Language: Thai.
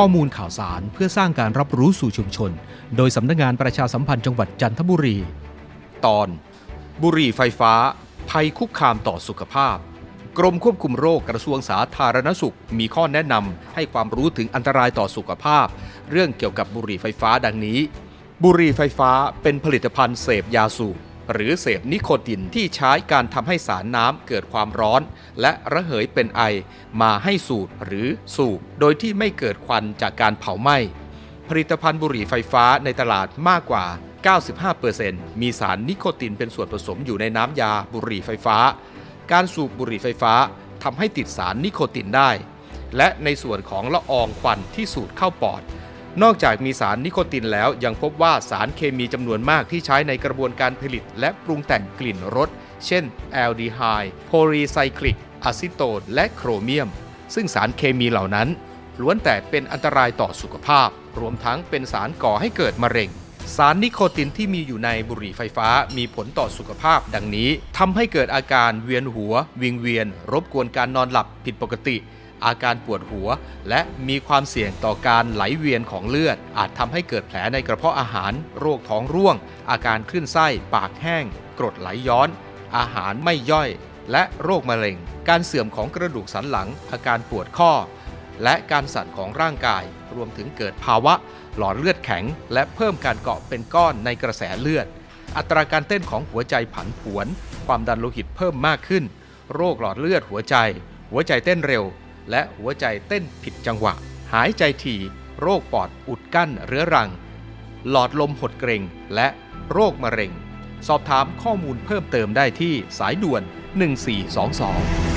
ข้อมูลข่าวสารเพื่อสร้างการรับรู้สู่ชุมชน โดยสำนักงานประชาสัมพันธ์จังหวัดจันทบุรี ตอน บุหรี่ไฟฟ้า ภัยคุกคามต่อสุขภาพ กรมควบคุมโรคกระทรวงสาธารณสุข มีข้อแนะนำให้ความรู้ถึงอันตรายต่อสุขภาพ เรื่องเกี่ยวกับบุหรี่ไฟฟ้าดังนี้ บุหรี่ไฟฟ้าเป็นผลิตภัณฑ์เสพยาสูบ หรือเสพนิโคตินที่ใช้การทำให้สารน้ำเกิดความร้อน และระเหยเป็นไอมาให้สูดหรือสูบโดยที่ไม่เกิดควันจากการเผาไหม้ผลิตภัณฑ์บุหรี่ไฟฟ้าในตลาดมากกว่า 95%มีสารนิโคตินเป็นส่วนผสมอยู่ในน้ำยาบุหรี่ไฟฟ้า การสูบบุหรี่ไฟฟ้าทำให้ติดสารนิโคตินได้ และในส่วนของละอองควันที่สูดเข้าปอด นอกจากมีสารนิโคตินแล้วยังพบว่าสารเคมีจำนวนมากที่ใช้ในกระบวนการผลิต และปรุงแต่งกลิ่นรส เช่นแอลดีไฮด์โพลีไซคลิกอะซิโตนและโครเมียม ซึ่งสารเคมีเหล่านั้น ล้วนแต่เป็นอันตรายต่อสุขภาพ รวมทั้งเป็นสารก่อให้เกิดมะเร็ง สารนิโคตินที่มีอยู่ในบุหรี่ไฟฟ้ามีผลต่อสุขภาพ ดังนี้ทำให้เกิดอาการเวียนหัว วิงเวียน รบกวนการนอนหลับผิดปกติ อาการปวดหัว และมีความเสี่ยงต่อการไหลเวียนของเลือด อาจทำให้เกิดแผลในกระเพาะอาหาร โรคท้องร่วง อาการคลื่นไส้ ปากแห้ง กรดไหลย้อน อาหารไม่ย่อย และโรคมะเร็ง การเสื่อมของกระดูกสันหลัง อาการปวดข้อ และการสั่นของร่างกาย รวมถึงเกิดภาวะ หลอดเลือดแข็ง และเพิ่มการเกาะเป็นก้อนในกระแสเลือด อัตราการเต้นของหัวใจผันผวน ความดันโลหิตเพิ่มมากขึ้น โรคหลอดเลือดหัวใจ หัวใจเต้นเร็ว และหัวใจเต้นผิดจังหวะ หายใจถี่ โรคปอดอุดกั้นเรื้อรัง หลอดลมหดเกร็งและโรคมะเร็ง สอบถามข้อมูลเพิ่มเติมได้ที่สายด่วน 1422